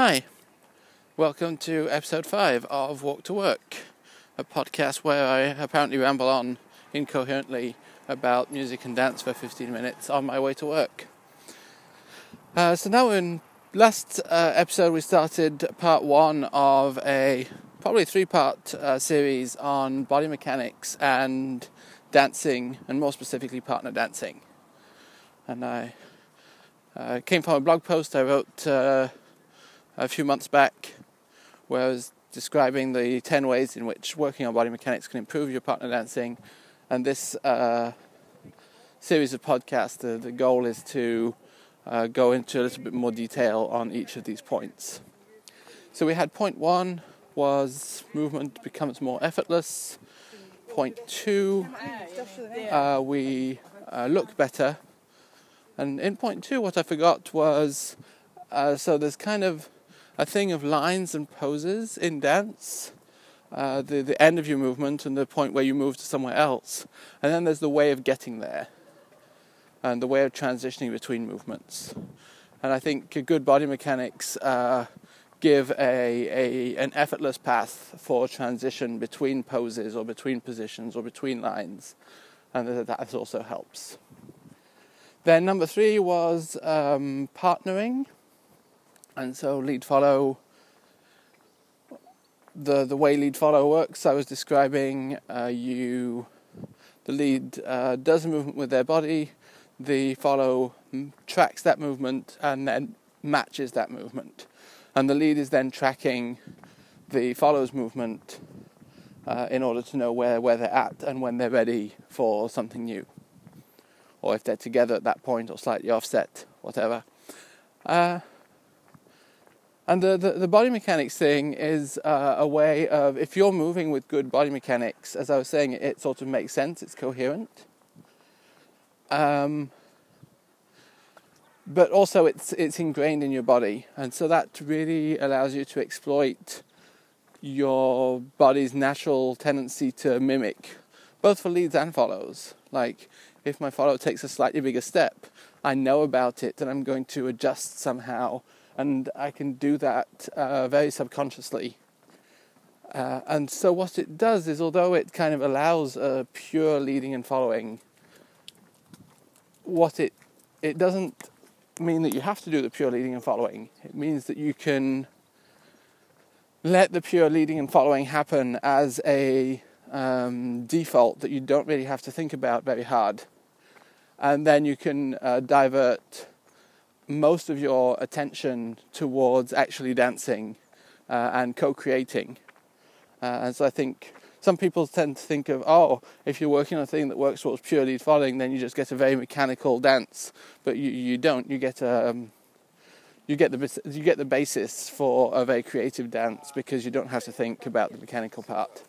Hi, welcome to episode 5 of Walk to Work, a podcast where I apparently ramble on incoherently about music and dance for 15 minutes on my way to work. Uh, so now in last uh, episode we started part 1 of a probably three part uh, series on body mechanics and dancing and more specifically partner dancing. And I uh, came from a blog post I wrote uh, a few months back where I was describing the 10 ways in which working on body mechanics can improve your partner dancing. And this uh, series of podcasts, the, the goal is to uh, go into a little bit more detail on each of these points. So we had point one was movement becomes more effortless. Point two, uh, we uh, look better. And in point two, what I forgot was uh, so there's kind of a thing of lines and poses in dance. Uh, the the end of your movement and the point where you move to somewhere else, and then there's the way of getting there, and the way of transitioning between movements. And I think good body mechanics uh, give a, a an effortless path for transition between poses or between positions or between lines, and that that also helps. Then number three was um, partnering and so lead follow the the way lead follow works i was describing uh, you the lead uh, does a movement with their body the follow tracks that movement and then matches that movement. And the lead is then tracking the follow's movement uh, in order to know where, where they're at and when they're ready for something new. Or if they're together at that point or slightly offset whatever. Uh, and the, the, the, body mechanics thing is uh, a way of, if you're moving with good body mechanics, as I was saying, it, it sort of makes sense, it's coherent. Um, but also it's, it's ingrained in your body. And so that really allows you to exploit your body's natural tendency to mimic, both for leads and follows. Like, if my follow takes a slightly bigger step, I know about it and I'm going to adjust somehow and I can do that uh, very subconsciously. Uh, and so what it does is, although it kind of allows a pure leading and following, what it it doesn't mean that you have to do the pure leading and following. It means that you can let the pure leading and following happen as a um, default that you don't really have to think about very hard, and then you can uh, divert most of your attention towards actually dancing uh, and co-creating. Uh, and so I think some people tend to think of, oh, if you're working on a thing that works towards pure lead following, then you just get a very mechanical dance. But you, you don't. You get a, um, you get the you get the basis for a very creative dance because you don't have to think about the mechanical part.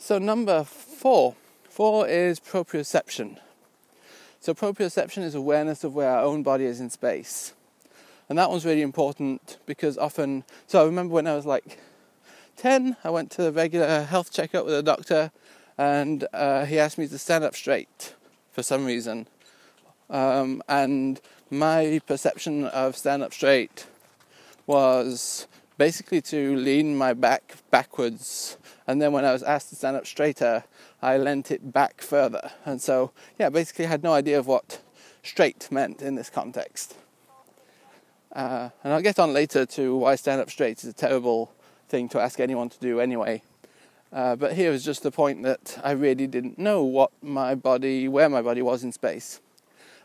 So number four, four is proprioception. So proprioception is awareness of where our own body is in space. And that one's really important because often, so I remember when I was like 10, I went to a regular health checkup with a doctor and uh, he asked me to stand up straight for some reason. Um, and my perception of stand up straight was basically to lean my back backwards. And then when I was asked to stand up straighter, I lent it back further. And so, yeah, basically I had no idea of what straight meant in this context. Uh, and I'll get on later to why stand up straight is a terrible thing to ask anyone to do anyway. Uh, but here is just the point that I really didn't know what my body, where my body was in space.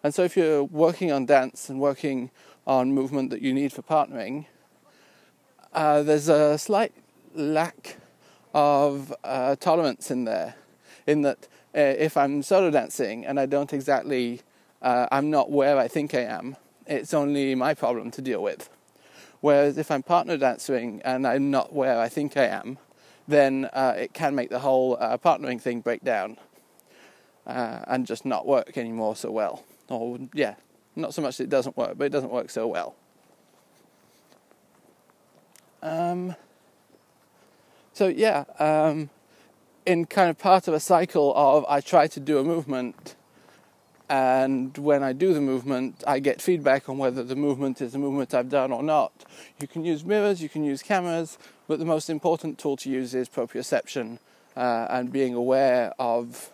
And so if you're working on dance and working on movement that you need for partnering, uh, there's a slight lack of uh, tolerance in there in that uh, if I'm solo dancing and I don't exactly, uh, I'm not where I think I am, it's only my problem to deal with. Whereas if I'm partner dancing and I'm not where I think I am, then uh, it can make the whole uh, partnering thing break down uh, and just not work anymore so well. Or, yeah, not so much that it doesn't work, but it doesn't work so well. Um, so, yeah, um, in kind of part of a cycle of I try to do a movement and when I do the movement, I get feedback on whether the movement is a movement I've done or not. You can use mirrors, you can use cameras, but the most important tool to use is proprioception uh, and being aware of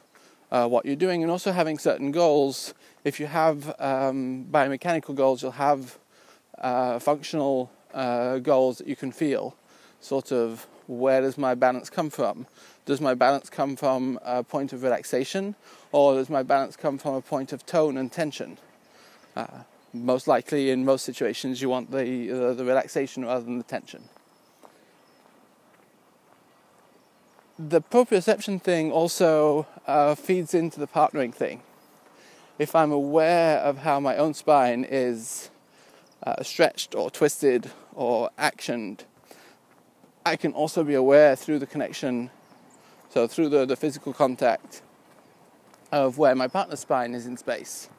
uh, what you're doing and also having certain goals. If you have um, biomechanical goals, you'll have uh, functional uh, goals that you can feel. Sort of, where does my balance come from? Does my balance come from a point of relaxation, or does my balance come from a point of tone and tension? Uh, most likely, in most situations, you want the, the relaxation rather than the tension. The proprioception thing also uh, feeds into the partnering thing. If I'm aware of how my own spine is uh, stretched or twisted or actioned, I can also be aware through the connection so through the, the physical contact of where my partner's spine is in space.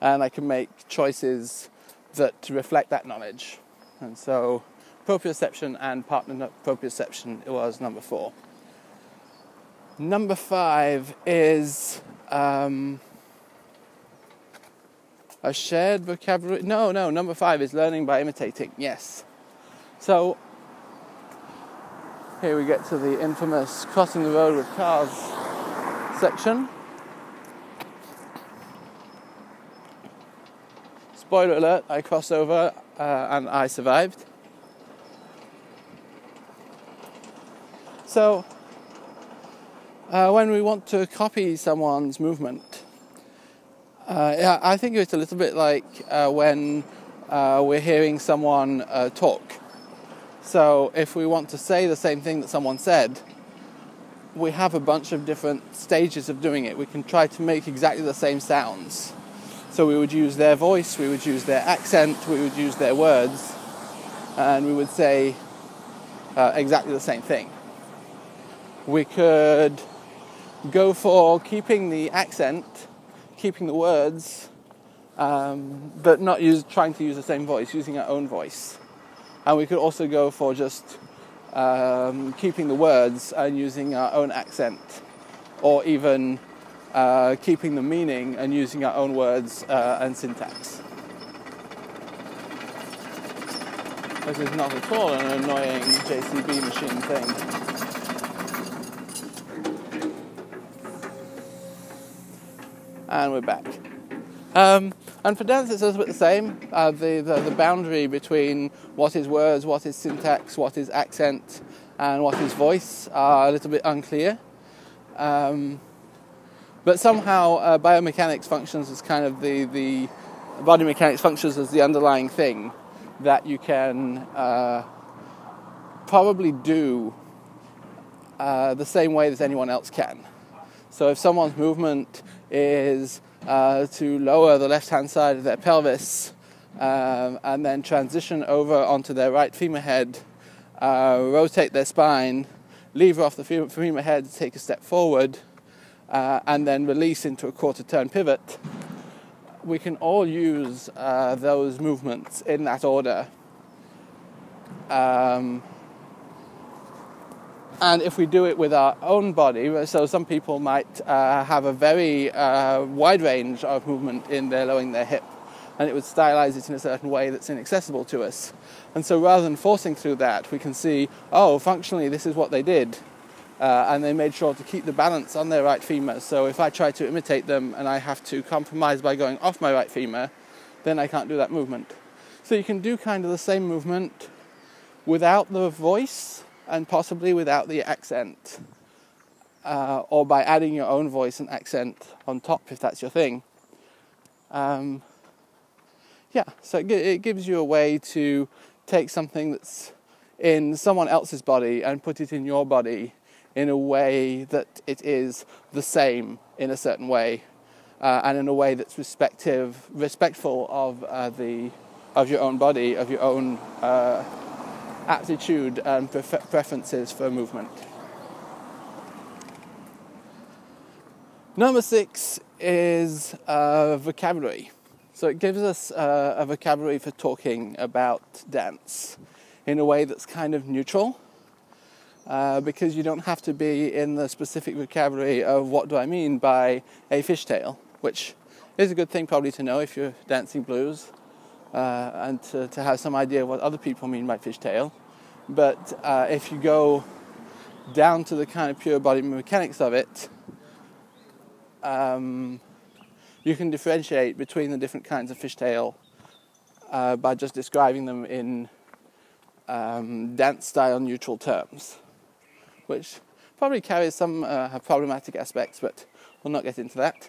And I can make choices that reflect that knowledge. And so proprioception and partner proprioception was number four. Number five is um, a shared vocabulary. No, no, number five is learning by imitating. Yes. So here we get to the infamous crossing the road with cars section. Spoiler alert, I crossed over uh, and I survived. So, uh, when we want to copy someone's movement, uh, yeah, I think it's a little bit like uh, when uh, we're hearing someone uh, talk so if we want to say the same thing that someone said, we have a bunch of different stages of doing it. We can try to make exactly the same sounds. So we would use their voice, we would use their accent, we would use their words, and we would say uh, exactly the same thing. We could go for keeping the accent, keeping the words, um, but not use, trying to use the same voice, using our own voice. And we could also go for just um, keeping the words and using our own accent, or even uh, keeping the meaning and using our own words uh, and syntax. This is not at all an annoying JCB machine thing. And we're back. Um, and for dance, it's a little bit the same. Uh, the, the, the boundary between what is words, what is syntax, what is accent, and what is voice are a little bit unclear. Um, but somehow uh, biomechanics functions as kind of the, the body mechanics functions as the underlying thing that you can uh, probably do uh, the same way that anyone else can. So if someone's movement is uh, to lower the left hand side of their pelvis um, and then transition over onto their right femur head, uh, rotate their spine, lever off the femur head, take a step forward, uh, and then release into a quarter turn pivot. We can all use uh, those movements in that order. Um, and if we do it with our own body, so some people might uh, have a very uh, wide range of movement in their lowering their hip, and it would stylize it in a certain way that's inaccessible to us. And so rather than forcing through that, we can see, oh, functionally, this is what they did. Uh, and they made sure to keep the balance on their right femur. So if I try to imitate them and I have to compromise by going off my right femur, then I can't do that movement. So you can do kind of the same movement without the voice and possibly without the accent, uh, or by adding your own voice and accent on top if that's your thing. Um, yeah, so it, it gives you a way to take something that's in someone else's body and put it in your body in a way that it is the same in a certain way, uh, and in a way that's respective, respectful of uh, the of your own body, of your own uh, aptitude and pref- preferences for movement. Number six is uh, vocabulary. So it gives us uh, a vocabulary for talking about dance in a way that's kind of neutral. Uh, because you don't have to be in the specific vocabulary of what do I mean by a fishtail, which is a good thing probably to know if you're dancing blues uh, and to, to have some idea what other people mean by fishtail. But uh, if you go down to the kind of pure body mechanics of it, um, you can differentiate between the different kinds of fishtail uh, by just describing them in um, dance style neutral terms, which probably carries some uh, problematic aspects, but we'll not get into that.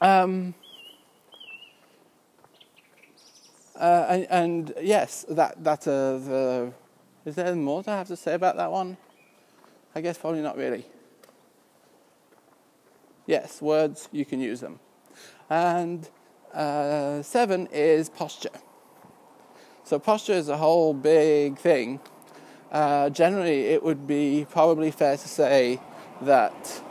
Um, uh, and, and, yes, that that uh, the is there more to have to say about that one? I guess probably not really. Yes, words you can use them, and uh, seven is posture. So posture is a whole big thing. Uh, generally, it would be probably fair to say that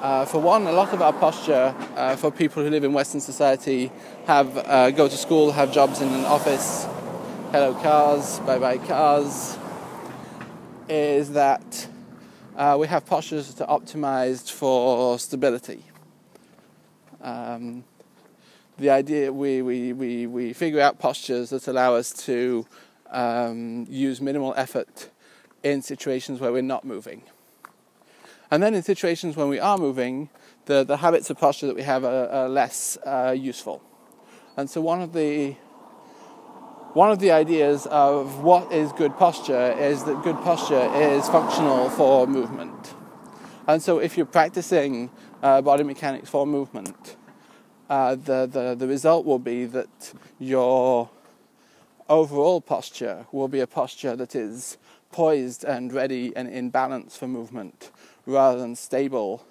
uh, for one, a lot of our posture uh, for people who live in Western society have uh, go to school, have jobs in an office, hello cars, bye bye cars, is that uh, we have postures that are optimized for stability. Um, the idea we, we, we, we figure out postures that allow us to um, use minimal effort in situations where we're not moving. And then in situations when we are moving, the, the habits of posture that we have are, are less uh, useful. And so one of the one of the ideas of what is good posture is that good posture is functional for movement. And so if you're practicing uh, body mechanics for movement, uh, the, the, the result will be that your overall posture will be a posture that is poised and ready and in balance for movement rather than stable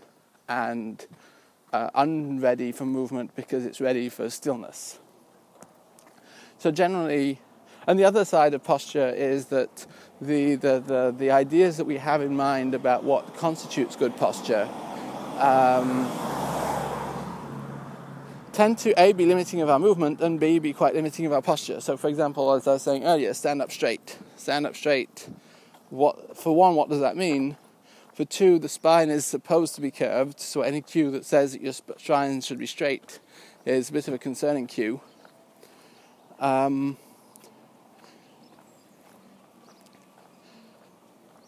and uh, unready for movement because it's ready for stillness. So, generally, and the other side of posture is that the, the, the, the ideas that we have in mind about what constitutes good posture um, tend to A, be limiting of our movement, and B, be quite limiting of our posture. So, for example, as I was saying earlier, stand up straight. Stand up straight. What, for one, what does that mean? For two, the spine is supposed to be curved, so any cue that says that your spine should be straight is a bit of a concerning cue. Um,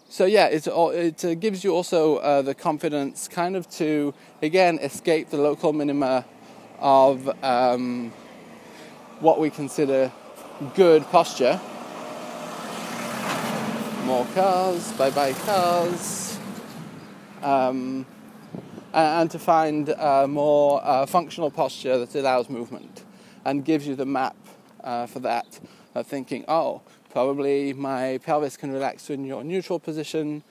so yeah, it, it uh, gives you also uh, the confidence, kind of to again escape the local minima of um, what we consider good posture. More cars, bye bye cars um, and to find a more uh, functional posture that allows movement and gives you the map uh, for that of thinking, oh, probably my pelvis can relax in your neutral position,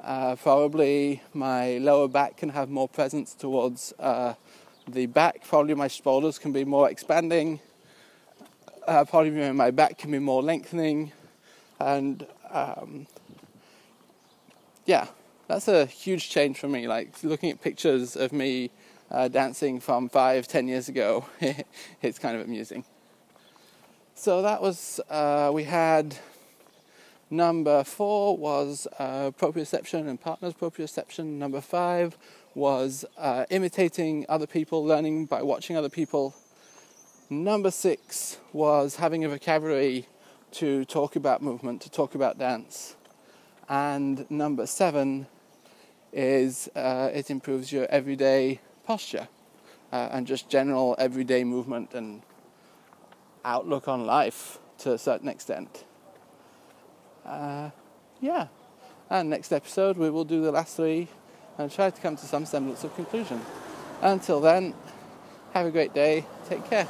uh, probably my lower back can have more presence towards uh, the back, probably my shoulders can be more expanding, uh, probably my back can be more lengthening, and um, yeah, that's a huge change for me. Like looking at pictures of me uh, dancing from five, ten years ago, it's kind of amusing. So that was, uh, we had number four was uh, proprioception and partners proprioception. Number five was uh, imitating other people, learning by watching other people. Number six was having a vocabulary to talk about movement, to talk about dance. And number seven is uh, it improves your everyday posture uh, and just general everyday movement and outlook on life to a certain extent. Uh, yeah, and next episode we will do the last three and try to come to some semblance of conclusion. Until then, have a great day, take care.